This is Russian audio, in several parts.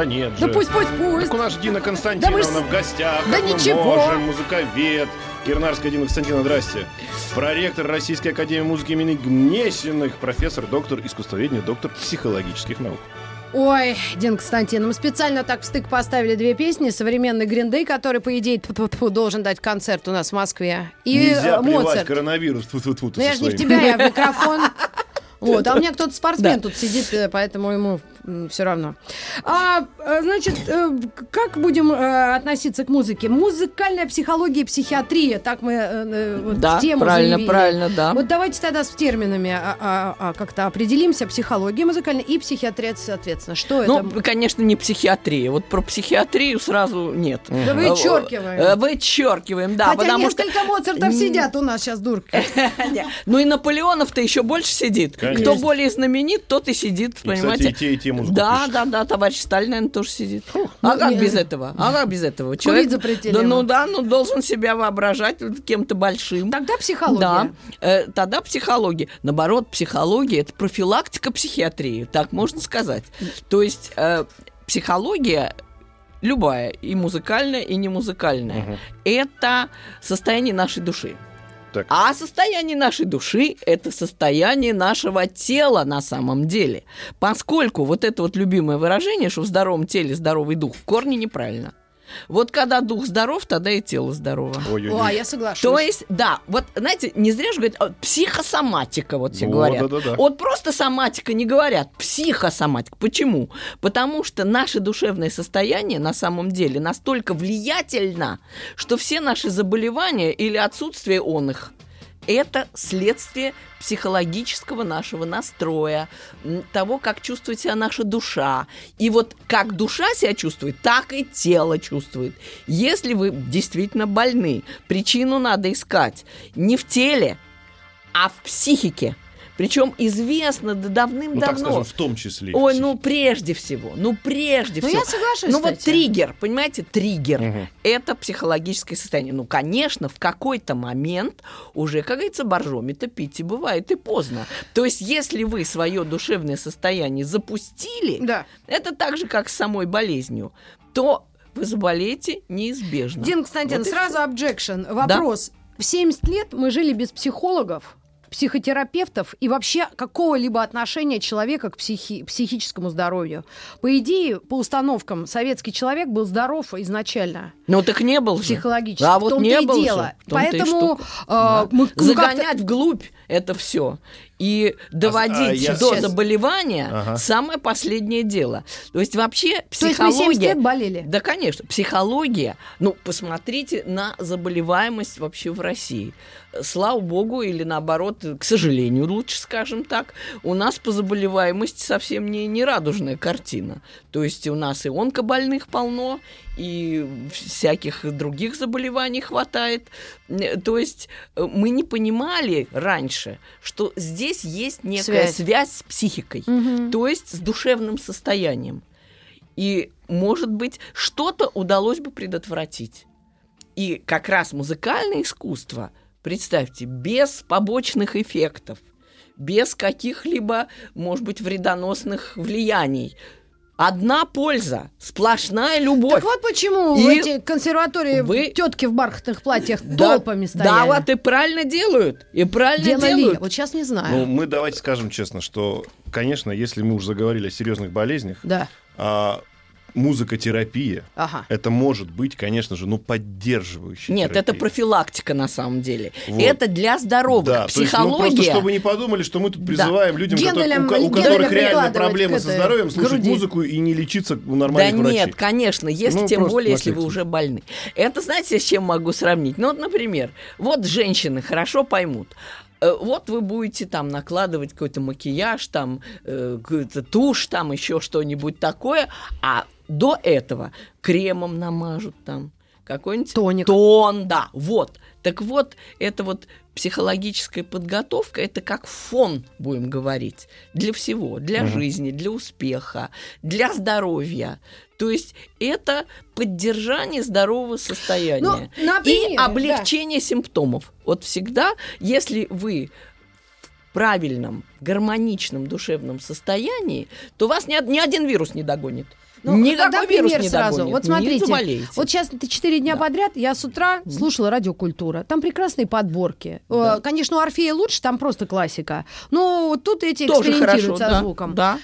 Да нет Да же. пусть, пусть, пусть. Так у нас же Дина Константиновна Да мы в гостях. Да как мы ничего. можем, музыковед. Кирнарская Дина Константиновна, здрасте. Проректор Российской Академии Музыки имени Гнесиных, профессор, доктор искусствоведения, доктор психологических наук. Ой, Дин Константин, мы специально так в стык поставили две песни. Современный Гриндей, который, по идее, тьфу-тьфу-тьфу, должен дать концерт у нас в Москве. И Нельзя э, плевать Моцарт. коронавирус. Тьфу-тьфу-тьфу, ты Ну, я же не в тебя, я в микрофон. Вот, а у меня кто-то спортсмен тут сидит, э, поэтому ему все равно. А, э, значит, э, как будем э, относиться к музыке? Музыкальная психология и психиатрия, так мы вот Да, в тему правильно, заявили. правильно, да. Вот давайте тогда с терминами а, а, а, как-то определимся. Психология музыкальная и психиатрия, соответственно. Что Ну, это? конечно, не психиатрия. Вот про психиатрию сразу нет. Да вычеркиваем. Вычеркиваем, да, Хотя потому что... несколько Моцартов М. сидят у нас сейчас, дурки. Ну и Наполеонов-то еще больше сидит. Кто более знаменит, тот и сидит, понимаете? и те, и те музыку Да, пишут. да, да, товарищ Сталин, наверное, тоже сидит. Ну, а как не- без этого? А как без этого? Курить запретили да, ему. ну да, ну должен себя воображать кем-то большим. Тогда психология. Да, э, тогда психология. Наоборот, психология это профилактика психиатрии, так можно сказать. То есть э, психология любая, и музыкальная, и не музыкальная, Мгм. это состояние нашей души. Так. А состояние нашей души – это состояние нашего тела на самом деле. Поскольку вот это вот любимое выражение, что в здоровом теле здоровый дух, в корне неправильно. Вот когда дух здоров, тогда и тело здорово. Ой-ой-ой. О, я соглашусь. То есть, да, вот, знаете, не зря же говорят, «А, психосоматика, вот все О, говорят. да-да-да. Вот просто соматика не говорят, психосоматика. Почему? Потому что наше душевное состояние на самом деле настолько влиятельно, что все наши заболевания или отсутствие он их это следствие психологического нашего настроя, того, как чувствует себя наша душа. И вот как душа себя чувствует, так и тело чувствует. Если вы действительно больны, причину надо искать не в теле, а в психике. Причем известно да Ну, так давным-давно. скажем, в том числе. Ой, ну прежде всего, ну прежде Ну, всего. я соглашусь, Ну вот триггер, понимаете, триггер. Мгм. Это психологическое состояние. Ну, конечно, в какой-то момент уже, как говорится, боржоми-то пить и бывает и поздно. То есть, если вы свое душевное состояние запустили, Да. это так же, как с самой болезнью, то вы заболеете неизбежно. Дин Константин, Вот сразу objection. Вопрос. В 70 лет мы жили без психологов, психотерапевтов и вообще какого-либо отношения человека к психи- психическому здоровью. По идее, по установкам, советский человек был здоров изначально, Ну, так не был же. психологически. А в вот не и был же. дело. И Поэтому э, Да. мы ну, как-то- Загонять вглубь это все и доводить а я до сейчас- заболевания Ага. самое последнее дело. То есть вообще То есть мы 70 психология... лет болели? Да, конечно. Психология. Ну, посмотрите на заболеваемость вообще в России. Слава богу, или наоборот, к сожалению, лучше скажем так, у нас по заболеваемости совсем не, не радужная картина. То есть у нас и онкобольных полно, и всяких других заболеваний хватает. Э, То есть э, мы не понимали раньше, что здесь есть некая Связь. связь с психикой, Мгм. то есть с душевным состоянием. И, может быть, что-то удалось бы предотвратить. И как раз музыкальное искусство, представьте, без побочных эффектов, без каких-либо, может быть, вредоносных влияний. Одна польза, сплошная любовь. Так вот почему И эти консерватории вы- тетки в бархатных платьях Да- толпами стояли. Да, вот и правильно делают. И правильно Делали. делают. Вот сейчас не Ну, знаю. мы давайте скажем честно, что, конечно, если мы уже заговорили о серьезных болезнях, Да. а, музыкотерапия. Ага. Это может быть, конечно же, ну, поддерживающая Нет, это терапия. профилактика на самом деле. Вот. Это для здоровых. Да, то есть, ну, Психология. просто чтобы не подумали, что мы тут призываем людям, Генделем- которые- у, у которых реально проблемы со здоровьем, слушать груди. музыку и не лечиться у Да нормальных врачей. нет, конечно, если Ну, тем более, если вы уже больны. Это знаете, с чем могу сравнить? Ну, вот, например, вот женщины хорошо поймут. Э, Вот вы будете там накладывать какой-то макияж, там э, какую-то тушь, там еще что-нибудь такое, а до этого кремом намажут там какой-нибудь Тоник. тон, да, вот. Так вот, это вот психологическая подготовка, это как фон, будем говорить, для всего, для жизни, для успеха, для здоровья. То есть это поддержание здорового состояния Ну, на и примере, да. облегчение симптомов. Вот всегда, если вы в правильном, гармоничном душевном состоянии, то вас ни, од- ни один вирус не догонит. Ну, Никакой вирус пример не сразу. догонит. Вот Не смотрите, заболеете. вот сейчас ты четыре дня Да. подряд, я с утра слушала радиокультура. Там прекрасные подборки. Да. Э, Конечно, у Орфея лучше, там просто классика. Но вот тут эти Тоже экспериментируют хорошо, со да, звуком. Да.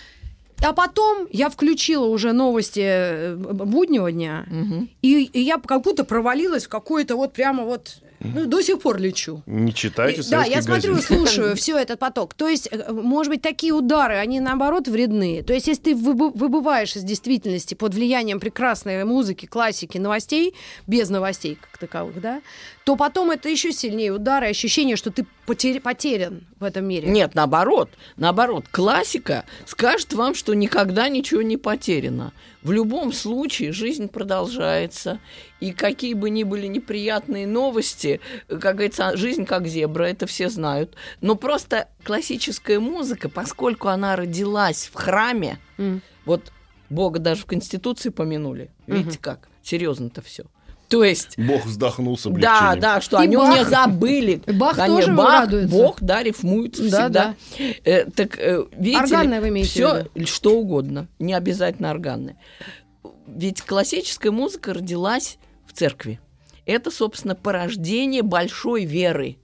А потом я включила уже новости э, буднего дня, Мгм. и, и я как будто провалилась в какое-то вот прямо вот... Ну, до сих пор лечу. Не читайте И- Да, я советских смотрю, газет. слушаю все этот поток. То есть, э, может быть, такие удары, они наоборот вредны. То есть, если ты выбы- выбываешь из действительности под влиянием прекрасной музыки, классики, новостей, без новостей как таковых, да, то потом это еще сильнее удары, ощущение, что ты потер- потерян в этом мире. Нет, наоборот. Наоборот, классика скажет вам, что никогда ничего не потеряно. В любом случае жизнь продолжается. И какие бы ни были неприятные новости, как говорится, жизнь как зебра, это все знают. Но просто классическая музыка, поскольку она родилась в храме, М. вот Бога даже в Конституции помянули. Видите как? Серьезно-то все. То есть Бог вздохнул с да, облегчением. да, что И о нем не Бах. забыли. Бах Конечно, тоже Бах, радуется. Бог, да, рифмуется Да, всегда. Э, так, э, видите Органное вы имеете в все, что угодно, не обязательно органное. Ведь классическая музыка родилась в церкви. Это, собственно, порождение большой веры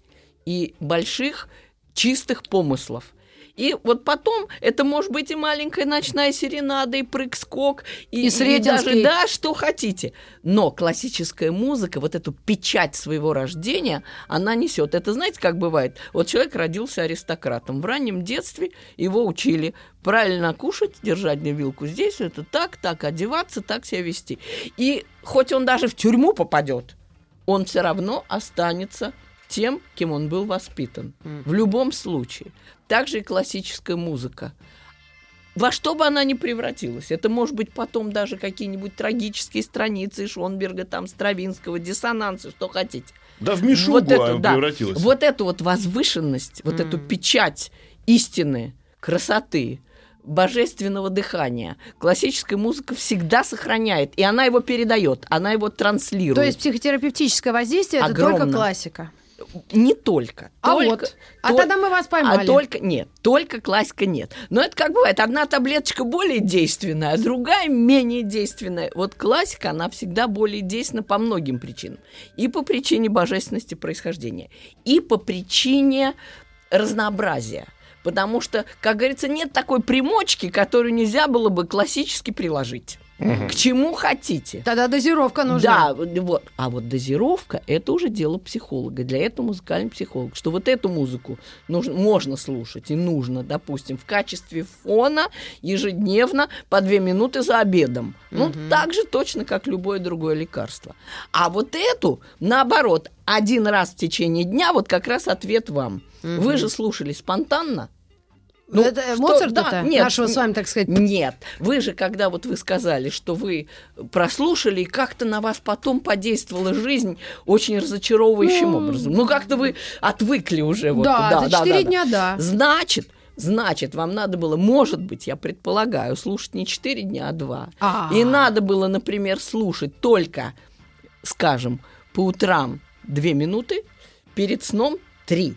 и больших чистых помыслов. И вот потом это может быть и маленькая ночная серенада, и прыг-скок, и, И Сретенский. даже, да, что хотите. Но классическая музыка, вот эту печать своего рождения, она несет. Это знаете, как бывает? Вот человек родился аристократом. В раннем детстве его учили правильно кушать, держать вилку здесь, это так, так одеваться, так себя вести. И хоть он даже в тюрьму попадет, он все равно останется тем, кем он был воспитан. В любом случае. Также и классическая музыка. Во что бы она ни превратилась, это может быть потом даже какие-нибудь трагические страницы Шонберга, там, Стравинского, диссонансы, что хотите. Да в мишугу Вот это, она да. превратилась. Вот эту вот возвышенность, вот эту печать истины, красоты, божественного дыхания классическая музыка всегда сохраняет, и она его передает, она его транслирует. То есть психотерапевтическое воздействие это только классика. Не только. А только- вот. А тол- тогда мы вас поймали. А только нет, только классика нет. Но это как бывает, одна таблеточка более действенная, а другая менее действенная. Вот классика, она всегда более действенна по многим причинам. И по причине божественности происхождения, и по причине разнообразия. Потому что, как говорится, нет такой примочки, которую нельзя было бы классически приложить. К чему хотите. Тогда дозировка нужна. Да, вот. А вот дозировка это уже дело психолога. Для этого музыкальный психолог. Что вот эту музыку нужно, можно слушать и нужно, допустим, в качестве фона ежедневно по две минуты за обедом. Ну, так же точно, как любое другое лекарство. А вот эту, наоборот, один раз в течение дня, вот как раз ответ вам. Вы же слушали спонтанно. Ну, это что- Моцарта-то, да, нет, нашего с вами, так сказать, нет, вы же, когда вот вы сказали, что вы прослушали, и как-то на вас потом подействовала жизнь очень разочаровывающим Ну, образом. Ну, как-то вы отвыкли уже. Вот, Да, за четыре дня, да. Значит, значит, вам надо было, может быть, я предполагаю, слушать не 4 дня, а 2. А. И надо было, например, слушать только, скажем, по утрам 2 минуты, перед сном 3.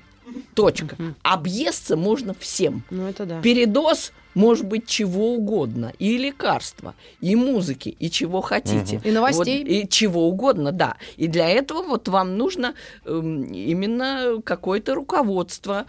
Точка. Объесться можно всем. Ну, это да. Передоз может быть чего угодно. И лекарства, и музыки, и чего хотите. И новостей. Вот, и чего угодно, да. И для этого вот вам нужно эм, именно какое-то руководство,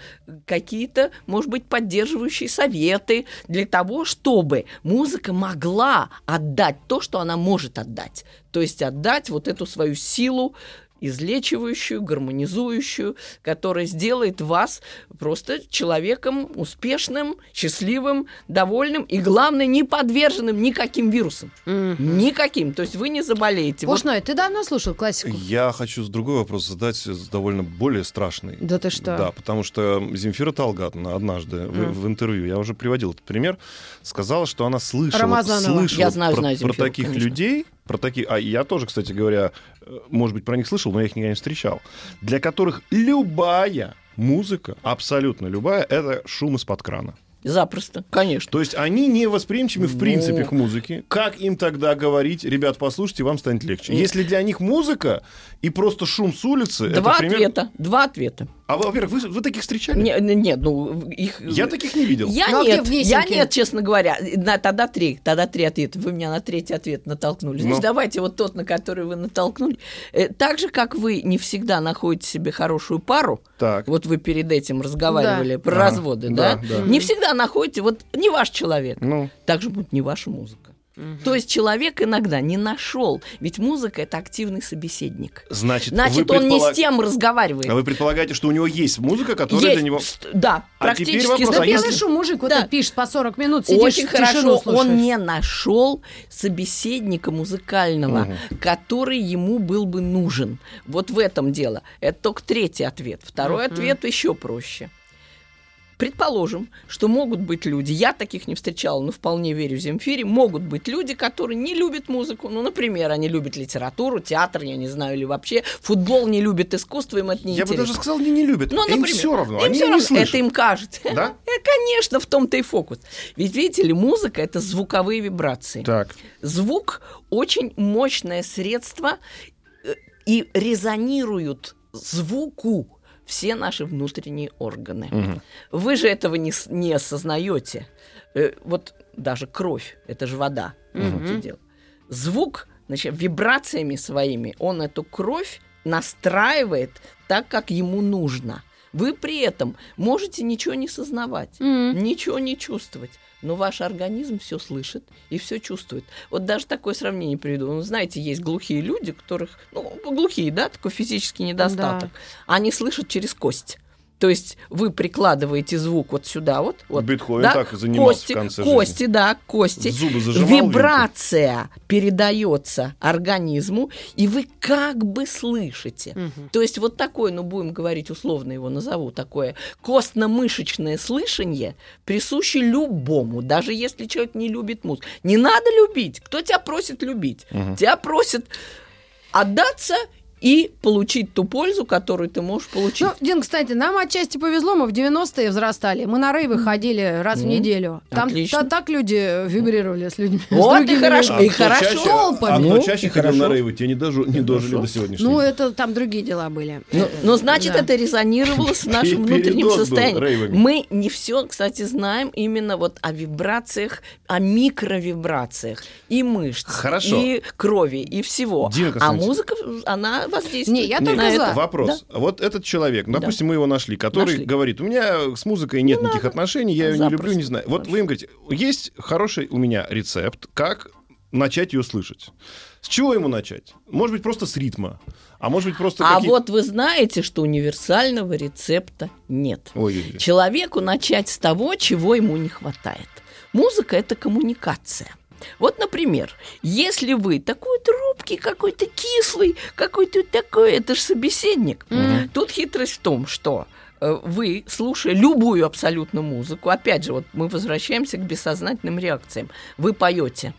какие-то, может быть, поддерживающие советы для того, чтобы музыка могла отдать то, что она может отдать. То есть отдать вот эту свою силу, излечивающую, гармонизующую, которая сделает вас просто человеком успешным, счастливым, довольным и, главное, не подверженным никаким вирусам. Мгм. Никаким. То есть вы не заболеете. Вот Пушной, ты давно слушал классику? Я хочу с другой вопрос задать, довольно более страшный. Да ты что? Да, потому что Земфира Талгатовна однажды в, Мгм. в интервью, я уже приводил этот пример, сказала, что она слышала, Рамазанова. слышала Я знаю, про, знаю про Земфиру, таких конечно. людей, про таких, а я тоже, кстати говоря, э, может быть, про них слышал, но я их никогда не встречал, для которых любая музыка, абсолютно любая, это шум из-под крана. запросто, конечно. То есть они не восприимчивы в Ну. принципе к музыке. Как им тогда говорить, ребят, послушайте, вам станет легче? Нет. Если для них музыка и просто шум с улицы, Два это пример... ответа. Два ответа. А вы, во-первых, вы, вы таких встречали? Не- не- Нет, ну их. Я таких не видел. Я Ну, а нет, я нет, честно говоря. На, тогда три, тогда три ответа. Вы меня на третий ответ натолкнули. Значит, Ну. давайте вот тот, на который вы натолкнули. Э, Так же, как вы не всегда находите себе хорошую пару, Так. вот вы перед этим разговаривали Да. про Ага, разводы, да? да, да. Не всегда находите, вот не ваш человек, Ну, так же будет не ваша музыка. То есть человек иногда не нашел, ведь музыка это активный собеседник. значит, Значит, он не предполаг- с тем разговаривает. А вы предполагаете, что у него есть музыка, которая Есть, для него... да, А теперь практически вопрос, Да а если- хорошо, мужик вот Да. пишет по 40 минут, сидишь, Очень хорошо, слушаешь. он не нашел собеседника музыкального, который ему был бы нужен. Вот в этом дело. Это только третий ответ. Второй ответ еще проще. Предположим, что могут быть люди, я таких не встречала, но вполне верю Земфире, могут быть люди, которые не любят музыку. Ну, например, они любят литературу, театр, я не знаю, или вообще футбол, не любят искусство, им это не Я бы интересно. даже сказал, они не любят. Ну, им например, все равно, им они всё не равно. слышат. Это им кажется. Да? Э, Конечно, в том-то и фокус. Ведь видите ли, музыка это звуковые вибрации. Так. Звук очень мощное средство э, и резонируют звуку все наши внутренние органы. Мгм. Вы же этого не, не осознаете. Э, Вот даже кровь, это же вода, сути дела. Звук, значит, вибрациями своими, он эту кровь настраивает так, как ему нужно. Вы при этом можете ничего не сознавать, М. ничего не чувствовать, но ваш организм все слышит и все чувствует. Вот даже такое сравнение приведу. Ну, знаете, есть глухие люди, которых, ну, глухие, да, такой физический недостаток. Они слышат через кость. То есть вы прикладываете звук вот сюда, вот, вот Бетховен да, так и занимался кости, в конце кости, жизни. да, кости. Зубы зажимал. Вибрация передается организму, и вы как бы слышите. Мгм. То есть вот такое, ну будем говорить условно его назову, такое костно-мышечное слышание присуще любому, даже если человек не любит музыку. Не надо любить. Кто тебя просит любить? Мгм. Тебя просит отдаться и получить ту пользу, которую ты можешь получить. Ну, Дин, кстати, нам отчасти повезло, мы в 90-е взрослали. Мы на рейвы ходили раз в Ну, неделю. Там та- так люди вибрировали с людьми. с Вот и другими хорошо. людьми. И хорошо. чаще, Толпами. а кто Ну, чаще и ходил на рейвы, те не, дожу- не дожили Хорошо. до сегодняшнего. Ну, это там другие дела были. Ну, ну, значит, Да. это резонировало с нашим внутренним состоянием. Мы не все, кстати, знаем именно вот о вибрациях, о микровибрациях и мышц, Хорошо. и крови, и всего. Дина а музыка, она воздействует. Не, я только на за. это. Вопрос. Вот этот человек, ну, Да. допустим, мы его нашли, который Нашли. говорит, у меня с музыкой нет никаких отношений, я ее не люблю, не знаю. Вот вы им говорите, есть хороший у меня рецепт, как начать ее слышать. С чего ему начать? Может быть, просто с ритма, а может быть, просто А какие- вот вы знаете, что универсального рецепта нет. Ой-ой-ой. Человеку начать с того, чего ему не хватает. Музыка это коммуникация. Вот, например, если вы такой трубкий, какой-то кислый, какой-то такой, это же собеседник. Мгм. Тут хитрость в том, что э, вы, слушая любую абсолютно музыку, опять же, вот мы возвращаемся к бессознательным реакциям. Вы поете.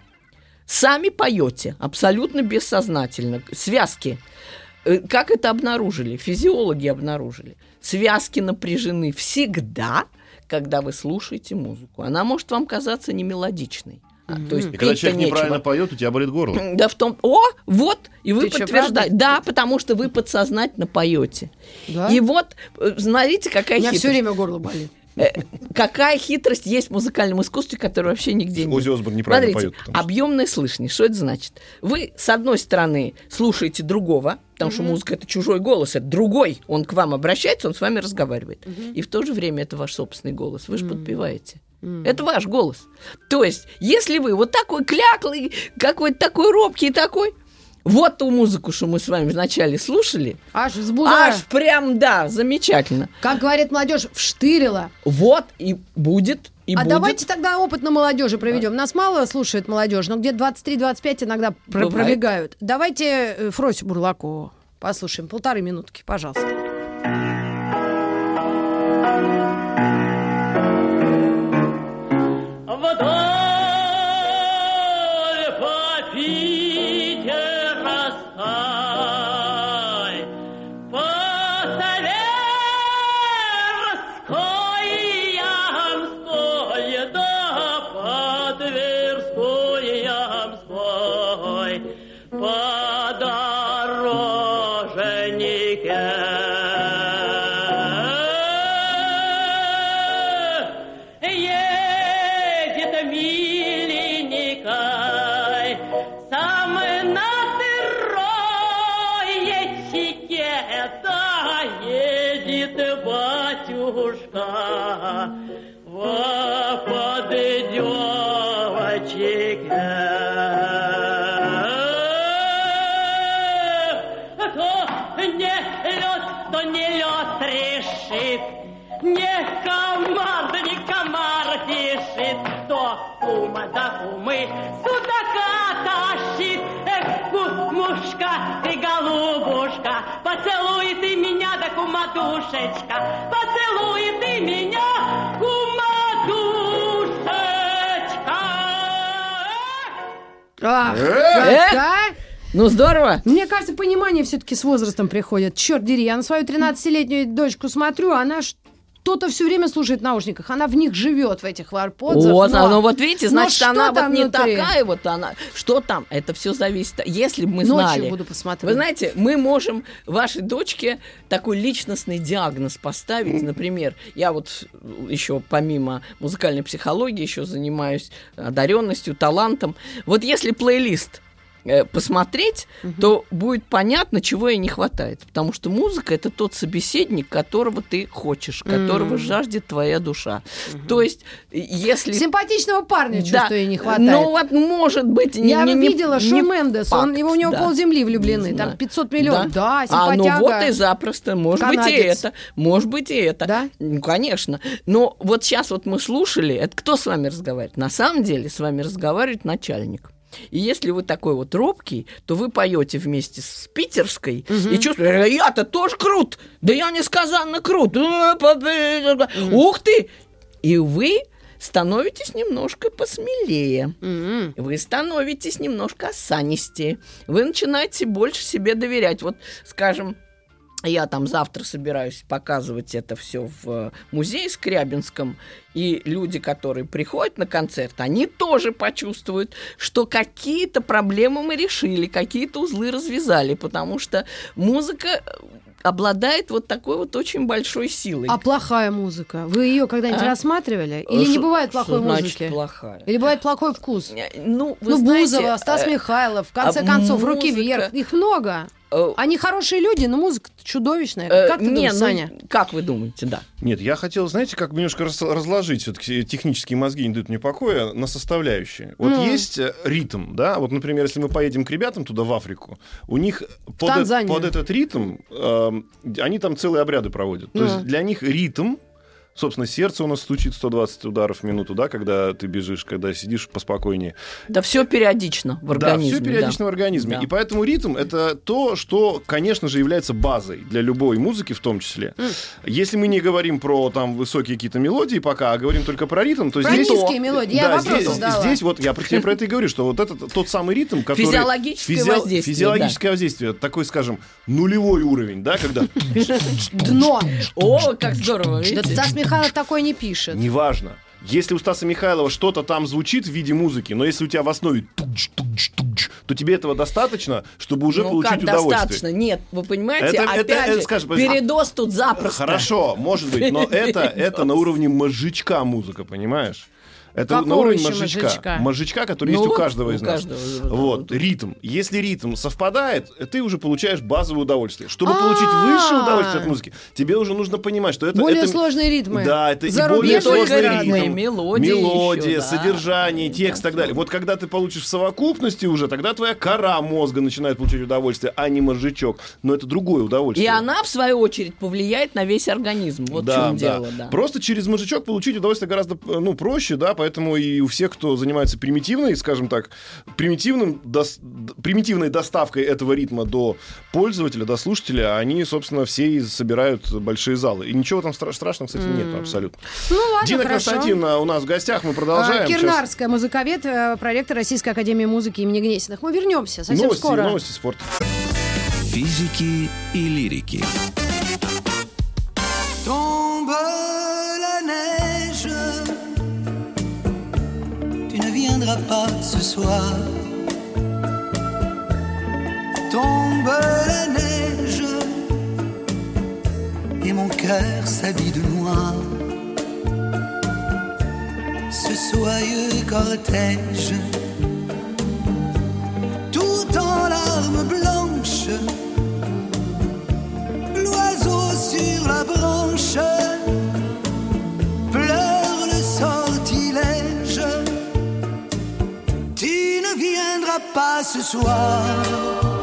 Сами поете, абсолютно бессознательно. Связки. Э, Как это обнаружили? Физиологи обнаружили. Связки напряжены всегда, когда вы слушаете музыку. Она может вам казаться не А, То есть И когда человек неправильно нечего. поет, у тебя болит горло. Да в том... О, вот, и вы Ты подтверждаете. Да, потому что вы подсознательно поете. Да? И вот, э, знаете, У какая меня хитрость? все время горло болит. Э, Какая хитрость есть в музыкальном искусстве, которая вообще нигде нет. Оззи Осборн неправильно Смотрите, поет. что- объемное слышание. Что это значит? Вы, с одной стороны, слушаете другого, потому что музыка это чужой голос, это другой. Он к вам обращается, он с вами разговаривает. И в то же время это ваш собственный голос. Вы же подпеваете. Это ваш голос. То есть, если вы вот такой кляклый, какой-то такой робкий такой, вот ту музыку, что мы с вами вначале слушали, Аж взбудоражит. аж прям, да, замечательно. Как говорит молодежь, вштырила. Вот и будет, и а будет. давайте тогда опыт на молодежи проведем. Нас мало слушает молодежь, но где-то 23-25 иногда Бывает. пробегают. Давайте э, Фросю Бурлакову послушаем. Полторы минутки, пожалуйста. 么多。Да кумадушечка, поцелуй ты меня, кумадушечка. Ах, Эх! как, а? Ну, здорово. Мне кажется, понимание все-таки с возрастом приходит. Черт дери, я на свою 13-летнюю дочку смотрю, она что-то все время слушает в наушниках. Она в них живет, в этих варподзах. Вот, но- ну вот видите, но значит, она вот не внутри? такая вот она. Что там? Это все зависит. Если бы мы Ночью знали. буду посмотреть. Вы знаете, мы можем вашей дочке такой личностный диагноз поставить. Например, я вот еще помимо музыкальной психологии еще занимаюсь одаренностью, талантом. Вот если плейлист э, посмотреть, то будет понятно, чего ей не хватает. Потому что музыка это тот собеседник, которого ты хочешь, которого Мгм. жаждет твоя душа. То есть, если Симпатичного парня, Да. чувствую, ей не хватает. Ну вот может быть. не- Я не- не- видела не Шон Мендес, он, его, у него да. полземли влюблены, Не там знаю. 500 миллионов. Да, А, симпатяга. ну вот и запросто. Может быть и Канадец. это. Может быть и это. Да? Ну, конечно. Но вот сейчас вот мы слушали, это кто с вами разговаривает? На самом деле с вами разговаривает начальник. И если вы такой вот робкий, то вы поете вместе с питерской и чувствуете, «Э, я-то тоже крут, да я несказанно крут. Э, Ух ты! И вы становитесь немножко посмелее. М-м. Вы становитесь немножко осанистее. Вы начинаете больше себе доверять. Вот, скажем, я там завтра собираюсь показывать это все в э, музее Скрябинском, и люди, которые приходят на концерт, они тоже почувствуют, что какие-то проблемы мы решили, какие-то узлы развязали, потому что музыка э, обладает вот такой вот очень большой силой. А плохая музыка? Вы ее когда-нибудь А? рассматривали? Или не Что- бывает плохой значит музыки? плохая? Или бывает плохой вкус? Э, Ну, вы ну, знаете, Бузова, Стас э, Михайлов, в конце а концов, руки музыка- вверх. Их много. Э, Они хорошие люди, но музыка чудовищная. э, как ты не, думаешь, ну, Саня? Как вы думаете, да? Нет, я хотел, знаете, как бы немножко разложить все-таки технические мозги не дают мне покоя на составляющие. Вот Ну. есть э, ритм, да, вот, например, если мы поедем к ребятам туда в Африку, у них под, э- под этот ритм эм, они там целые обряды проводят. То Ну. есть для них ритм Собственно, сердце у нас стучит 120 ударов в минуту, да, когда ты бежишь, когда сидишь поспокойнее. Да все периодично в организме. Да, все периодично в организме. Да. И поэтому ритм это то, что, конечно же, является базой для любой музыки в том числе. Если мы не говорим про там высокие какие-то мелодии пока, а говорим только про ритм, то Про здесь... низкие мелодии. Я Да, вопрос здесь, задала. здесь вот я про, тебе про это и говорю, что вот это тот самый ритм, который... Физиологическое воздействие, Физиологическое воздействие. Такой, скажем, нулевой уровень, да, когда... Дно. О, как здорово, Да видите? Стас Михайлов такой не пишет. Неважно. Если у Стаса Михайлова что-то там звучит в виде музыки, но если у тебя в основе тудж, тудж, тудж, то тебе этого достаточно, чтобы уже ну, получить как удовольствие. достаточно? Нет, вы понимаете, Это- опять это- это, же, скажем, подожди, передоз тут запросто. Хорошо, может быть, но это, это на уровне мозжечка музыка, понимаешь? Это на Какого уровне еще мозжечка. мозжечка? Мозжечка, который Ну есть у вот каждого у из нас. каждого. Вот, ритм. Если ритм совпадает, ты уже получаешь базовое удовольствие. Чтобы А-а-а. получить высшее удовольствие от музыки, тебе уже нужно понимать, что это... Более это- сложные ритмы. Да, это и более сложный ритм. мелодии Мелодия, еще, да. содержание, текст и так далее. Вот когда ты получишь в совокупности уже, тогда твоя кора мозга начинает получать удовольствие, а не мозжечок. Но это другое удовольствие. И она, в свою очередь, повлияет на весь организм. Вот в чем дело, да. Просто через мозжечок получить удовольствие гораздо ну, проще, да, поэтому и у всех, кто занимается примитивной, скажем так, примитивным, дос- примитивной доставкой этого ритма до пользователя, до слушателя, они, собственно, все и собирают большие залы. И ничего там стра- страшного, кстати, нет абсолютно. Ну ладно, Дина хорошо. Константиновна у нас в гостях, мы А, продолжаем. Сейчас Кирнарская, музыковед, э, проректор Российской Академии музыки имени Гнесиных. Мы вернемся совсем новости, скоро. новости спорта. Физики и лирики. Pas ce soir. Tombe la neige, et mon cœur s'habille de noir. Ce soyeux cortège, nasce suave.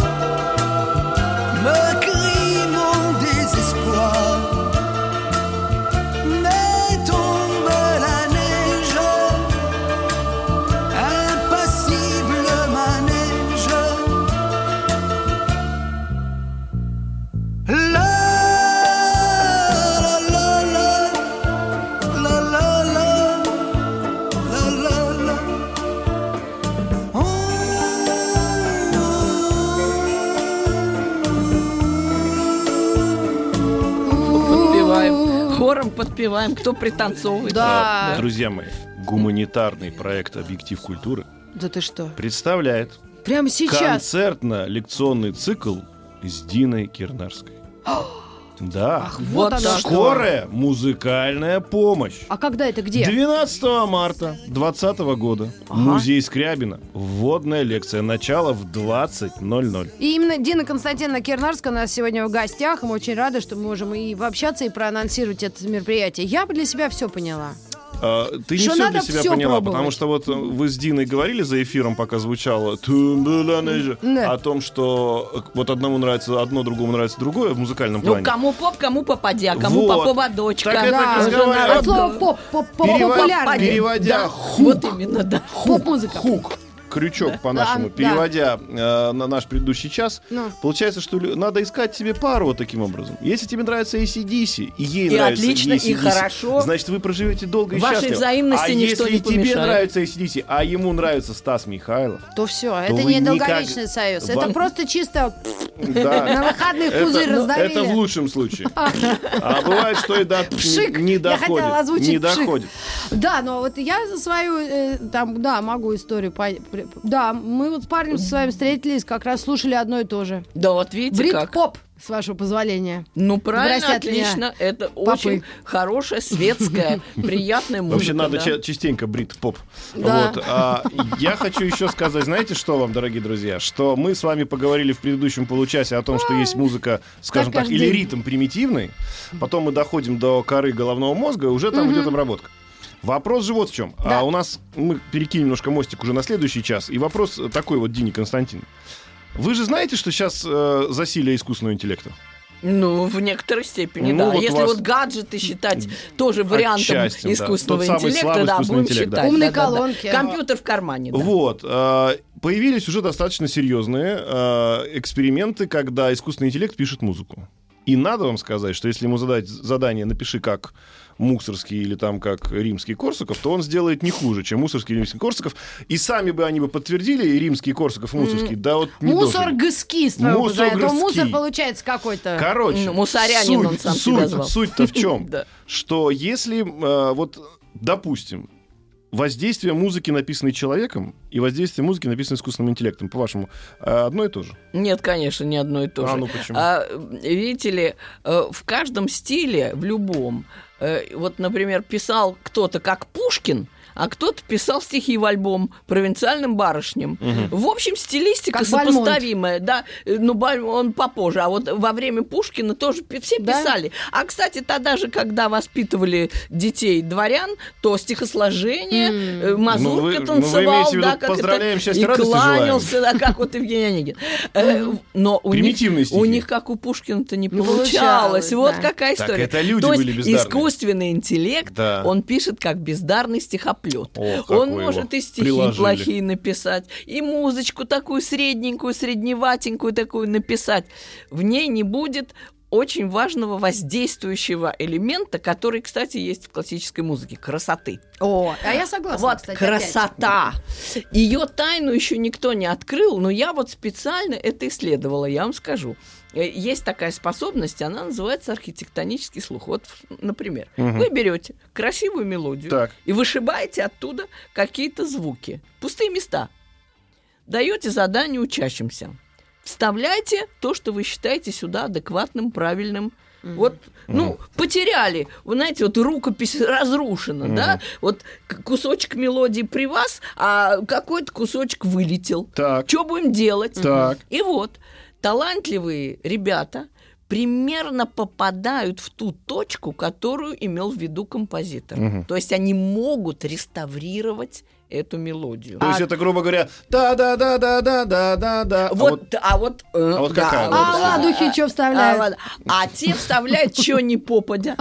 Подпеваем. Кто пританцовывает? Да. Друзья мои, гуманитарный проект «Объектив культуры» Да ты что? представляет Прямо сейчас. концертно-лекционный цикл с Диной Кирнарской. Да. Ах, Вот вот, оно так. что. Скорая музыкальная помощь. А когда это где? 12 марта 2020 года. Музей Скрябина. Вводная лекция. Начало в 20.00. И именно Дина Константиновна Кирнарская у нас сегодня в гостях. и Мы очень рады, что мы можем и пообщаться, и проанонсировать это мероприятие. Я бы для себя все поняла. А, ты не все для себя поняла, потому что вот э, вы с Диной говорили за эфиром, пока звучало о том, что э, вот одному нравится одно, другому нравится другое в музыкальном Ну, плане. кому поп, кому попадя, кому по разговаривать. от слова поп, поп, популярный. Переводя Да, хук, Вот именно, да. Поп-музыка. хук, крючок по-нашему, Да, переводя э, на наш предыдущий час, Ну. получается, что надо искать себе пару вот таким образом. Если тебе нравится ACDC, и ей И нравится отлично, и AC/DC, хорошо. значит, вы проживете долго и Вашей счастливо. взаимности а ничто если не тебе помешает. нравится ACDC, а ему нравится Стас Михайлов, То все, То это не никак- долговечный союз. Это Вам- просто чисто да, на выходных пузырь ну, раздавили. это в лучшем случае. А бывает, что и до Пшик. не Я доходит. озвучить Не доходит. Да, но вот я за свою, э, там, да, могу историю. по- Да, мы вот с парнем со своим встретились, как раз слушали одно и то же. Да, вот видите как. Брит-поп, с вашего позволения. Ну, правильно, меня отлично. Это попы. очень хорошая, светская, приятная музыка. Вообще надо да. ча- частенько брит поп. Да. Вот. А, я хочу еще сказать, знаете, что вам, дорогие друзья, что мы с вами поговорили в предыдущем получасе о том, что есть музыка, скажем Так так, или ритм примитивный. Потом мы доходим до коры головного мозга, и уже там идет обработка. Вопрос же вот в чем. Да. А у нас мы перекинем немножко мостик уже на следующий час. И вопрос такой вот Дине Константин. Вы же знаете, что сейчас э, засилие искусственного интеллекта? Ну, в некоторой степени, Ну, да. вот Если вас- вот гаджеты считать тоже вариантом Отчасти, да. искусственного самый интеллекта, слабый да, искусственный будем интеллект, да. считать. Умные да, да, да. колонки. Компьютер в кармане, да. Вот. э, Появились уже достаточно серьезные э, эксперименты, когда искусственный интеллект пишет музыку. И надо вам сказать, что если ему задать задание «напиши как Мусорский или там как Римский Корсаков», то он сделает не хуже, чем Мусорский и Римский Корсаков. И сами бы они бы подтвердили, и Римский Корсаков, и Мусорский, да вот не Мусор гыски, Мусор. А гыски. мусор получается какой-то. Короче, Ну, мусорянин суть, он сам суть, себя звал. Суть-то в чем? Что если э, вот допустим, воздействие музыки, написанной человеком, и воздействие музыки, написанной искусственным интеллектом, по-вашему, э, одно и то же? Нет, конечно, не одно и то А, же. ну почему? А, видите ли, э, в каждом стиле, в любом, вот, например, писал кто-то как Пушкин, а кто-то писал стихи в альбом провинциальным барышням. В общем, стилистика Как Бальмонт. сопоставимая, да, э, ну, он попозже, а вот во время Пушкина тоже все Да? писали. А, кстати, тогда же, когда воспитывали детей дворян, то стихосложение, э, мазурка Ну, вы- ну, вы танцевал, имеете в виду да, как поздравляем, это, и желаем. кланялся, да, как вот Евгений Онегин. Э, Но у них, стихи. у них, как у Пушкина-то, не Не получалось. Вот да. какая Так история. это люди То были бездарные. искусственный интеллект, Да. он пишет как бездарный стихоплет. О, он может и стихи приложили. плохие написать, и музычку такую средненькую, средневатенькую такую написать. В ней не будет очень важного воздействующего элемента, который, кстати, есть в классической музыке красоты. О, а я согласна, Вот кстати, красота. Ее тайну еще никто не открыл, но я вот специально это исследовала, я вам скажу. Э, Есть такая способность, она называется архитектонический слух. Вот, например, Мгм. вы берете красивую мелодию Так. и вышибаете оттуда какие-то звуки, пустые места. Даете задание учащимся. Вставляйте то, что вы считаете сюда адекватным, правильным. Вот, ну, потеряли. Вы знаете, вот рукопись разрушена, да? Вот кусочек мелодии при вас, а какой-то кусочек вылетел. Так. Что будем делать? Так. И вот, талантливые ребята примерно попадают в ту точку, которую имел в виду композитор. Мгм. То есть они могут реставрировать эту мелодию. То есть это, грубо говоря, да-да-да-да-да-да-да. А вот, а вот, э, а вот какая да, А вот, да. ладухи что А, вставляют? А те вставляют, что не попадя.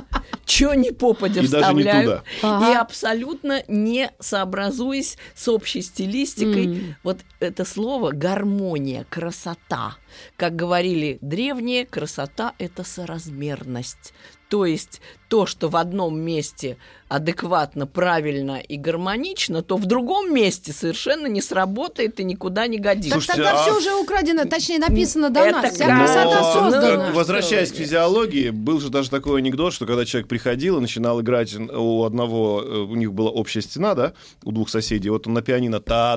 Что не попадя И даже не вставляют. И абсолютно не сообразуясь с общей стилистикой. Вот это слово гармония, красота. Как говорили древние, красота – это соразмерность. То есть то, что в одном месте адекватно, правильно и гармонично, то в другом месте совершенно не сработает и никуда не годится. Так Слушайте, тогда а- все уже украдено, точнее написано до Это нас. Вся как- красота Но, создана. как- возвращаясь к физиологии, был же даже такой анекдот, что когда человек приходил и начинал играть у одного, э, у них была общая стена, да, у двух соседей, вот он на пианино та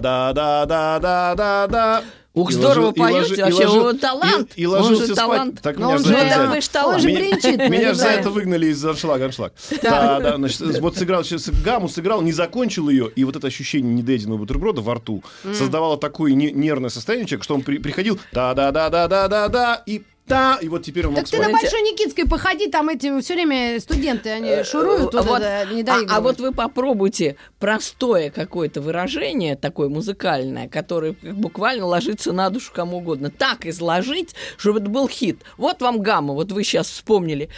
Ух, И здорово и поете, и вообще, ложил- вы талант. И, и Он ложился же спать. талант. Так Но меня он же- это Да, вы ж талант. Он же Меня- бренчит. Меня же за это выгнали из аншлага, аншлаг. Да, да, значит, вот сыграл сейчас гамму, сыграл, не закончил ее, и вот это ощущение недоеденного бутерброда во рту создавало такое не- нервное состояние человека, что он при- приходил, да, да, да, да, да, да, да, и та, и вот теперь он мог Так ты на. Большой Никитской походи, там эти все время студенты, они шуруют, Э, вот вот, это, не а, а вот вы попробуйте простое какое-то выражение, такое музыкальное, которое буквально ложится на душу кому угодно, так изложить, чтобы это был хит. Вот вам гамма, вот вы сейчас вспомнили.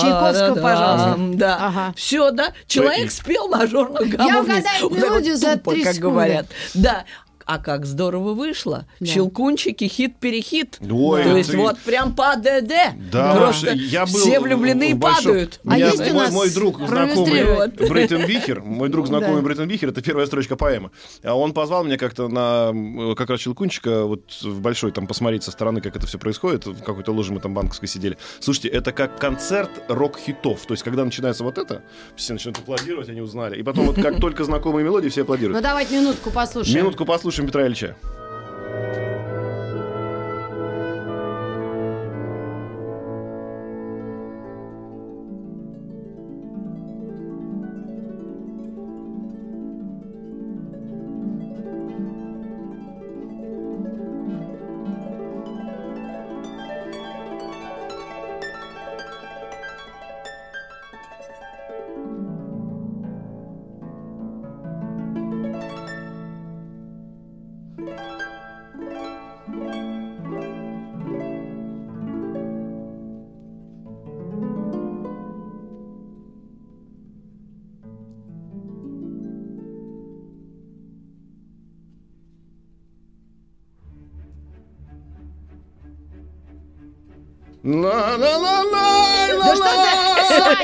Чайковского, пожалуйста. Да. Ага. Все, да. Человек спел мажорную гамму Я угадаю мелодию за три как секунды. говорят. Да. А как здорово вышло. Да. Щелкунчики, хит-перехит. Ой, То есть ты- вот прям по ДД. Да, Просто я был все влюблены и падают. А Меня- есть у мой, нас мой друг знакомый? Брейтон Вихер, мой друг знакомый Да. Брейтон Вихер, это первая строчка поэмы. А Он позвал меня как-то на м, как раз Щелкунчика вот в большой там посмотреть со стороны, как это все происходит. В какой-то ложе мы там банковской сидели. Слушайте, это как концерт рок-хитов. То есть, когда начинается вот это, все начинают аплодировать, они узнали. И потом вот как только знакомые мелодии, все Ну аплодируют. давайте минутку послушаем. Минутку послушаем Петра Ильича.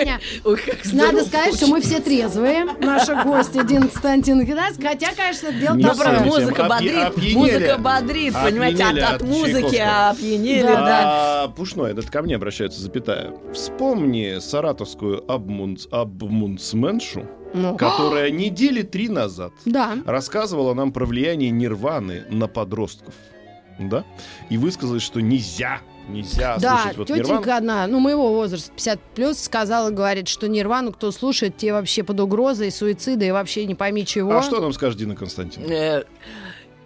Ой, как надо сказать, что мы все трезвые, наши гости Дин Константин Геннадьевич, хотя, конечно, дело совсем. музыка бодрит, музыка бодрит, понимаете, от, музыки опьянели, Да. А, Пушной, это ко мне обращается запятая. Вспомни саратовскую обмунц, обмунцменшу, Ну. которая недели три назад Да. рассказывала нам про влияние нирваны на подростков. Да? И высказалась, что нельзя, нельзя Да, слушать вот нирвану. тетенька одна, ну, моего возраста, 50 плюс, сказала, говорит, что Нирвану, кто слушает, те вообще под угрозой суицида и вообще не пойми чего. А что нам скажет Дина Константиновна? Э,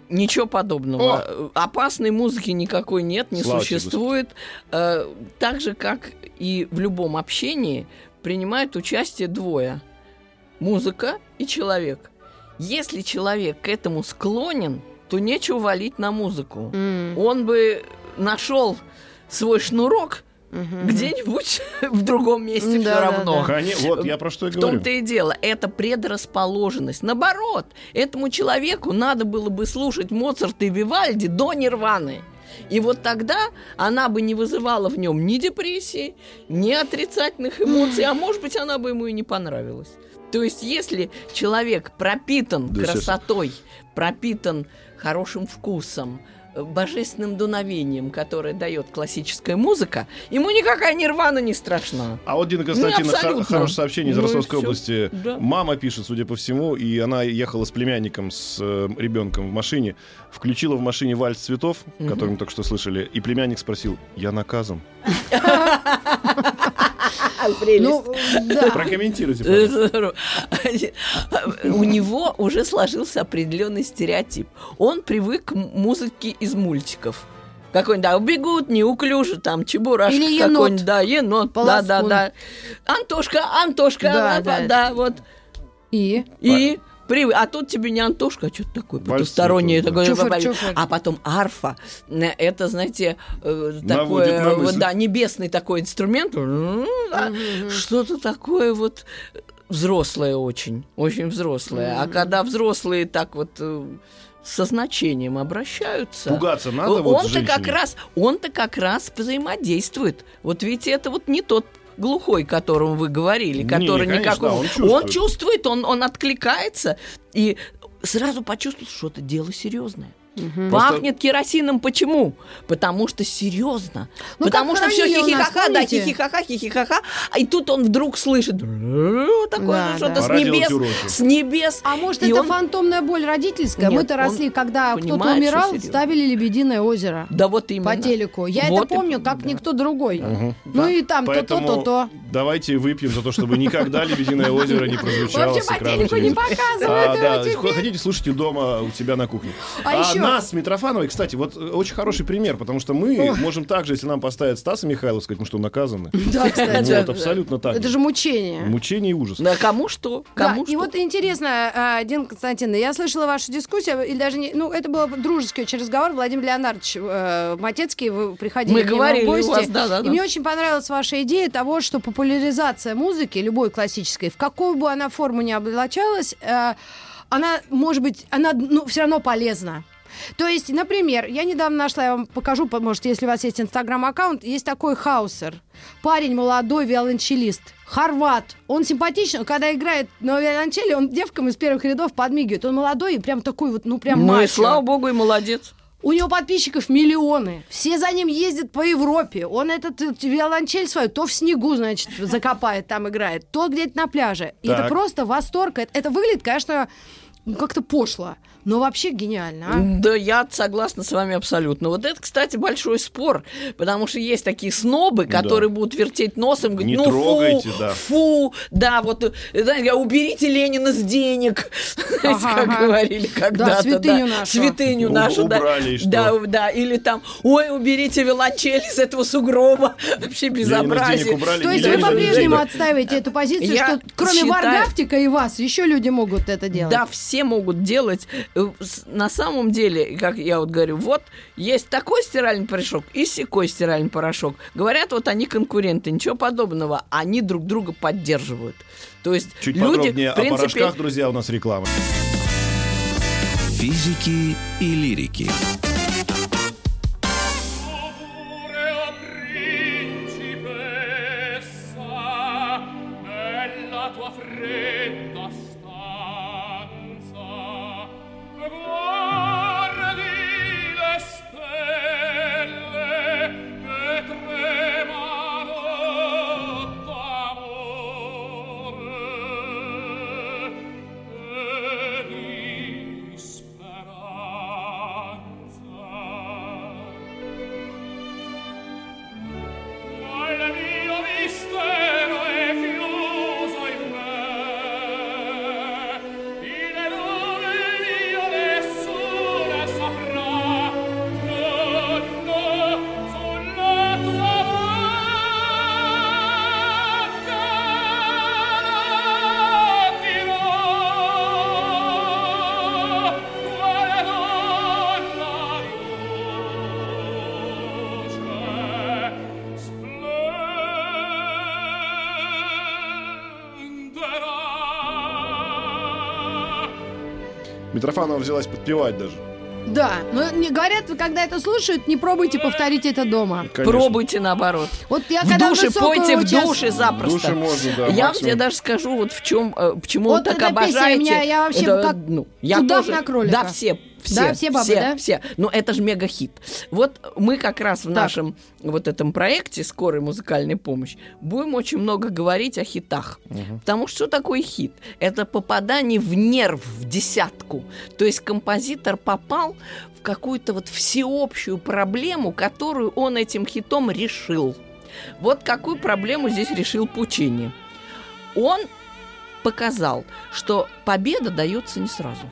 Ничего подобного. Э, Опасной музыки никакой нет, не Слава тебе, существует. Э, Так же, как и в любом общении, принимают участие двое. Музыка и человек. Если человек к этому склонен, то нечего валить на музыку. М, Он бы нашел свой шнурок мгм. где-нибудь в другом месте все Да, да, равно. да. Коне- Вот я про что и В говорю. том-то и дело, это предрасположенность. Наоборот, этому человеку надо было бы слушать Моцарта и Вивальди до Нирваны. И вот тогда она бы не вызывала в нем ни депрессии, ни отрицательных эмоций, а может быть, она бы ему и не понравилась. То есть, если человек пропитан Да, сейчас- красотой, пропитан хорошим вкусом, э, божественным дуновением, которое дает классическая музыка, ему никакая нирвана не страшна. А вот Дина хо- абсолютно. хорошее сообщение из Ну Ростовской области. Да. Мама пишет, судя по всему, и она ехала с племянником, с э, ребенком в машине, включила в машине вальс цветов, Мгм. который мы только что слышали, и племянник спросил, я наказан? Ну, да. Прокомментируйте, пожалуйста. У него уже сложился определенный стереотип. Он привык к музыке из мультиков. Какой-нибудь, да, бегут неуклюже, там, чебурашка Или енот. какой-нибудь, да, енот, да, да, Полоскун. да. Антошка, Антошка, Да, да, да. да, вот. И? И привык. А тут тебе не Антошка, а что-то такое потустороннее. такое, Чуфер, чуфер. А потом арфа. Э, Это, знаете, э, Наводит такое, на мысль. да, небесный такой инструмент. Да, Что-то такое вот взрослое очень, очень взрослое. А когда взрослые так вот э, со значением обращаются. Пугаться надо вот он-то как раз, он-то как раз взаимодействует. Вот видите, это вот не тот глухой, которому вы говорили, Не, который не, конечно, никакого. он чувствует. он чувствует, он, он откликается и сразу почувствует, что это дело серьезное. Просто- Пахнет керосином. Почему? Потому что серьезно. Ну, Потому что все хихихаха, да, хихихаха, хихихаха. А и тут он вдруг слышит такое Да, что-то да. с небес. С небес. А может, И это он- фантомная боль родительская? Мы-то росли, когда кто-то умирал, ставили «Лебединое озеро». Да вот именно. По телеку. Я Вот это и- помню, как да. никто другой. Мгм. Ну и там то-то, Поэтому то-то. давайте выпьем за то, чтобы никогда «Лебединое озеро» не прозвучало Вообще по телеку не показывают А, да, хотите, слушайте дома у себя на кухне. А еще- нас с Митрофановой, кстати, вот э, очень хороший пример, потому что мы можем также, если нам поставят Стаса Михайлова, сказать, мы что, наказаны? Да, кстати. Вот, абсолютно так. Это же мучение. Мучение и ужас. Да кому что? Кому и вот интересно, а, Дина Константиновна, я слышала вашу дискуссию, или даже не, ну, это был дружеский очень разговор, Владимир Леонардович э, Матецкий, вы приходили Мы говорили в у вас, да, да, и да. мне очень понравилась ваша идея того, что популяризация музыки, любой классической, в какую бы она форму ни облачалась, э, она, может быть, она, ну, все равно полезна. То есть, например, я недавно нашла, я вам покажу, по- может, если у вас есть инстаграм-аккаунт, есть такой хаусер. Парень молодой, виолончелист. Хорват. Он симпатичный, когда играет на виолончели, он девкам из первых рядов подмигивает. Он молодой и прям такой вот, ну прям Ну и слава богу, и молодец. У него подписчиков миллионы. Все за ним ездят по Европе. Он этот э, виолончель свою то в снегу, значит, закопает, там играет, то где-то на пляже. И это Так. просто восторг. Это, это выглядит, конечно, ну, как-то пошло. Но вообще гениально, а? Да, я согласна с вами абсолютно. Вот это, кстати, большой спор, потому что есть такие снобы, Да. которые будут вертеть носом, говорить, Не ну трогайте, фу, да. фу, да, вот, знаете, уберите Ленина с денег, Ага, как ага. говорили когда-то. святыню нашу. Святыню У- нашу, да. убрали, и что? Да, да, или там, ой, уберите виолончель из этого сугроба, вообще с безобразие. денег убрали, То есть вы с по-прежнему отстаиваете эту позицию, Я что кроме считаю- Варгафтика и вас, еще люди могут это делать. Да, все могут делать. Э, На самом деле, как я вот говорю, вот есть такой стиральный порошок и секой стиральный порошок. Говорят, вот они конкуренты, ничего подобного. Они друг друга поддерживают. То есть Чуть люди, подробнее в принципе, о порошках, друзья, у нас реклама. Физики и лирики. Митрофанова взялась подпевать даже. Да, но не говорят, когда это слушают, не пробуйте повторить это дома. Конечно. Пробуйте наоборот. Вот я В когда душе, пойте в сейчас- душе В запросто. душе можно, да. я максимум. тебе даже скажу, вот в чем, э, почему Вот вы так эта песня обожаете. меня- я вообще Это, как ну, я удав тоже, на кролика. Да, все. Все, Да, все бабы, все, да? все. Но это же мега-хит. Вот мы как раз в нашем вот этом проекте «Скорая музыкальная помощь» будем очень много говорить о хитах. Потому что что такое хит? Это попадание в нерв, в десятку. То есть композитор попал в какую-то вот всеобщую проблему, которую он этим хитом решил. Вот какую проблему здесь решил Пучини. Он показал, что победа дается не сразу.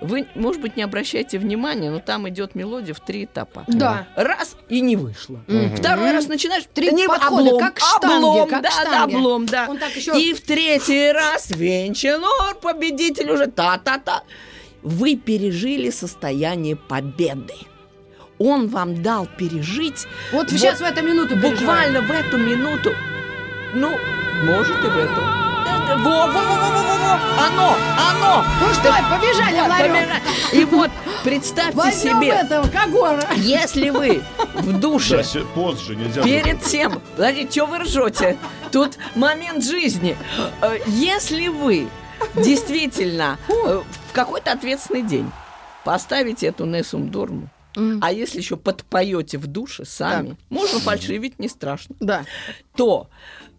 Вы, может быть, не обращайте внимания, но там идет мелодия в три этапа. Да. Раз и не вышло. Мгм. Второй раз начинаешь Три не подхода, облом, как штанги, облом, как да, да, штанги. облом, да. Он так еще- И в третий раз Венчанор, победитель уже та-та-та. Вы пережили состояние победы. Он вам дал пережить Вот сейчас в эту минуту буквально в эту минуту. Ну, может и в эту. Да-да, Оно. Ну что, побежали, Вот, Ларек. побежали. И вот представьте Возьмем себе, этого Кагора. если вы в душе Да, позже нельзя. Перед тем, подождите, что вы ржете? Тут момент жизни. Э, Если вы действительно э, в какой-то ответственный день поставите эту Несум Дорму, М. а если еще подпоете в душе сами, Так. можно фальшивить, не страшно, Да. то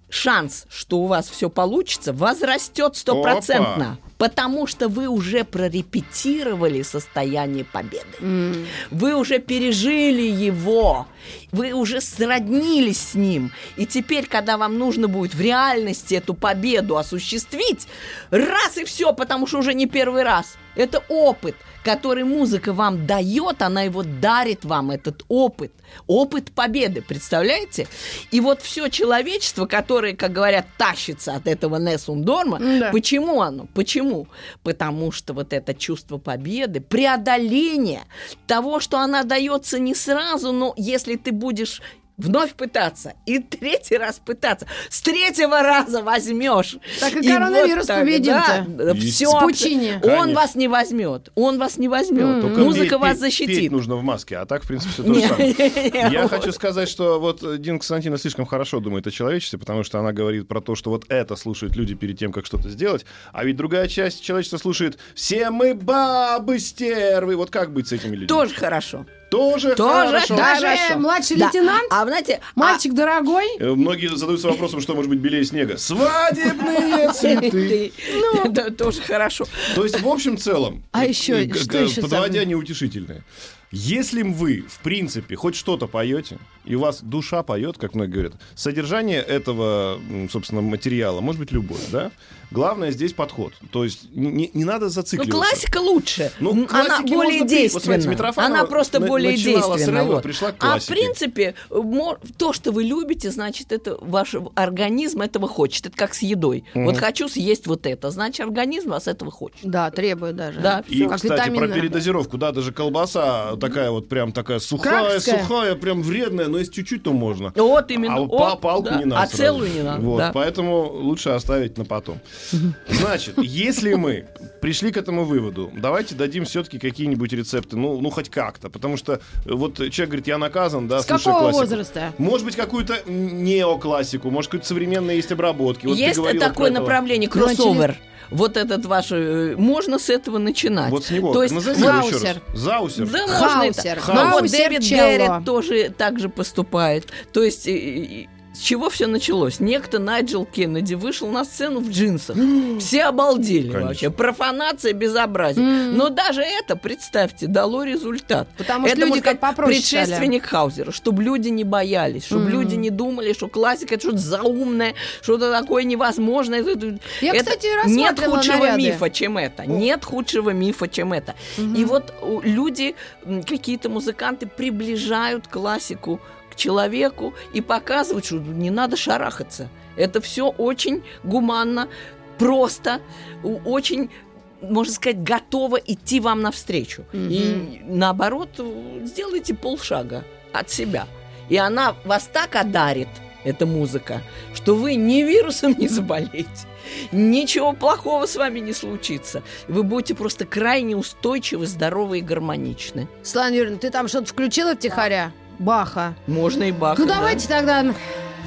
шанс, что у вас все получится, возрастет стопроцентно. Потому что вы уже прорепетировали состояние победы. Вы уже пережили его, вы уже сроднились с ним. И теперь, когда вам нужно будет в реальности эту победу осуществить, раз и все, потому что уже не первый раз. Это опыт, который музыка вам дает, она его дарит вам, этот опыт. Опыт победы, представляете? И вот все человечество, которое, как говорят, тащится от этого Несум Дорма, Да. почему оно? Почему? Потому что вот это чувство победы, преодоление того, что она дается не сразу, но если ты будешь вновь пытаться и третий раз пытаться, с третьего раза возьмешь. Так и коронавирус победим-то. все, С Пучини. Он вас не возьмет. Он вас не возьмет. Только Музыка петь- вас защитит. Петь нужно в маске, а так, в принципе, все то же самое. Я вот. хочу сказать, что вот э, Дина Константина слишком хорошо думает о человечестве, потому что она говорит про то, что вот это слушают люди перед тем, как что-то сделать, а ведь другая часть человечества слушает «Все мы бабы стервы». Вот как быть с этими людьми? Тоже хорошо. Тоже, Тоже хорошо. Даже Хорошо. младший Да. лейтенант, А знаете, а- мальчик дорогой. Э, Многие задаются вопросом, что может быть белее снега. Свадебные цветы. Ты- Да, тоже хорошо. То есть, в общем целом, А еще- э, что еще подводя неутешительное, если вы, в принципе, хоть что-то поете, и у вас душа поет, как многие говорят, содержание этого, собственно, материала может быть любое, да? Главное здесь подход. То есть не, не надо Ну, зацикливаться. классика лучше. Ну, Она классике более петь. Вот Она просто на- более начинала с действенна. рэпа, вот. пришла к а в классике. принципе, то, что вы любите, значит, это ваш организм этого хочет. Это как с едой. Вот хочу съесть вот это, значит, организм вас этого хочет. Да, требует даже. Да, И, Как кстати, про витаминная. передозировку, да, даже колбаса такая вот прям такая сухая, Кракская. сухая, прям вредная, но если чуть-чуть, то можно. Вот именно. А па- палку да. не надо. А сразу. целую не надо. Вот, да. поэтому лучше оставить на потом. Значит, если мы пришли к этому выводу, давайте дадим все-таки какие-нибудь рецепты, ну, ну хоть как-то, потому что э, вот человек говорит, я наказан, да, С какого классику. возраста? Может быть, какую-то неоклассику, может, какие-то современные есть обработки. Вот Есть такое направление кроссовер. Вот этот ваш... э, Можно с этого начинать. Вот с него. То есть еще Заусер. Заусер. Да, можно это. Хаусер. Ну, вот Хаусер Дэвид. Гэррит тоже так же поступает. То есть... э, э, С чего все началось? Некто Найджел Кеннеди вышел на сцену в джинсах. Все обалдели Конечно. вообще. Профанация, безобразие. М. Но даже это, представьте, дало результат. Потому что это, люди как попроще стали. предшественник Хаузера, чтобы люди не боялись, чтобы Мгм. люди не думали, что классика это что-то заумное, что-то такое невозможное. Я, это- кстати, нет худшего наряды. мифа, чем это. Нет худшего мифа, чем это. И вот у- люди, какие-то музыканты приближают классику человеку и показывают, что не надо шарахаться. Это все очень гуманно, просто, очень можно сказать, готова идти вам навстречу. И наоборот, сделайте полшага от себя. И она вас так одарит эта музыка, что вы ни вирусом не заболеете, ничего плохого с вами не случится. Вы будете просто крайне устойчивы, здоровы и гармоничны. Светлана Юрьевна, ты там что-то включила втихаря? Баха. Можно и бахать. Ну да. давайте тогда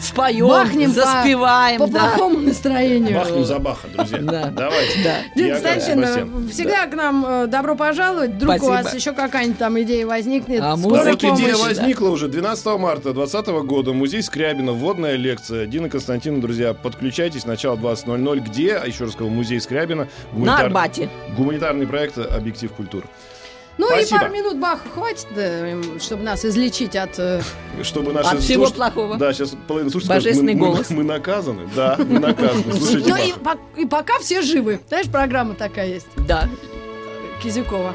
споем, бахнем по- заспеваем, по да. плохому настроению. Бахнем за Баха, друзья. Да. Давайте. Да. Дина Константиновна, всегда к нам э, добро пожаловать. Вдруг Спасибо. у вас еще какая-нибудь там идея возникнет. А Да помощью. идея да. возникла уже 12 марта 2020 года. Музей Скрябина. Вводная лекция. Дина Константиновна, друзья, подключайтесь. Начало 20.00. Где? А еще раз сказал, музей Скрябина. На Арбате. Гуманитарный проект «Объектив культур». Ну Спасибо. и пару минут Баха хватит, да, чтобы нас излечить от... э, Чтобы наши От всего слуш- плохого. Да, сейчас половина слушателей скажет, Божественный мы, мы- голос. Мы, наказаны. Да, мы наказаны. Слушайте Ну и, и пока все живы. Знаешь, программа такая есть. Да. Кизюкова.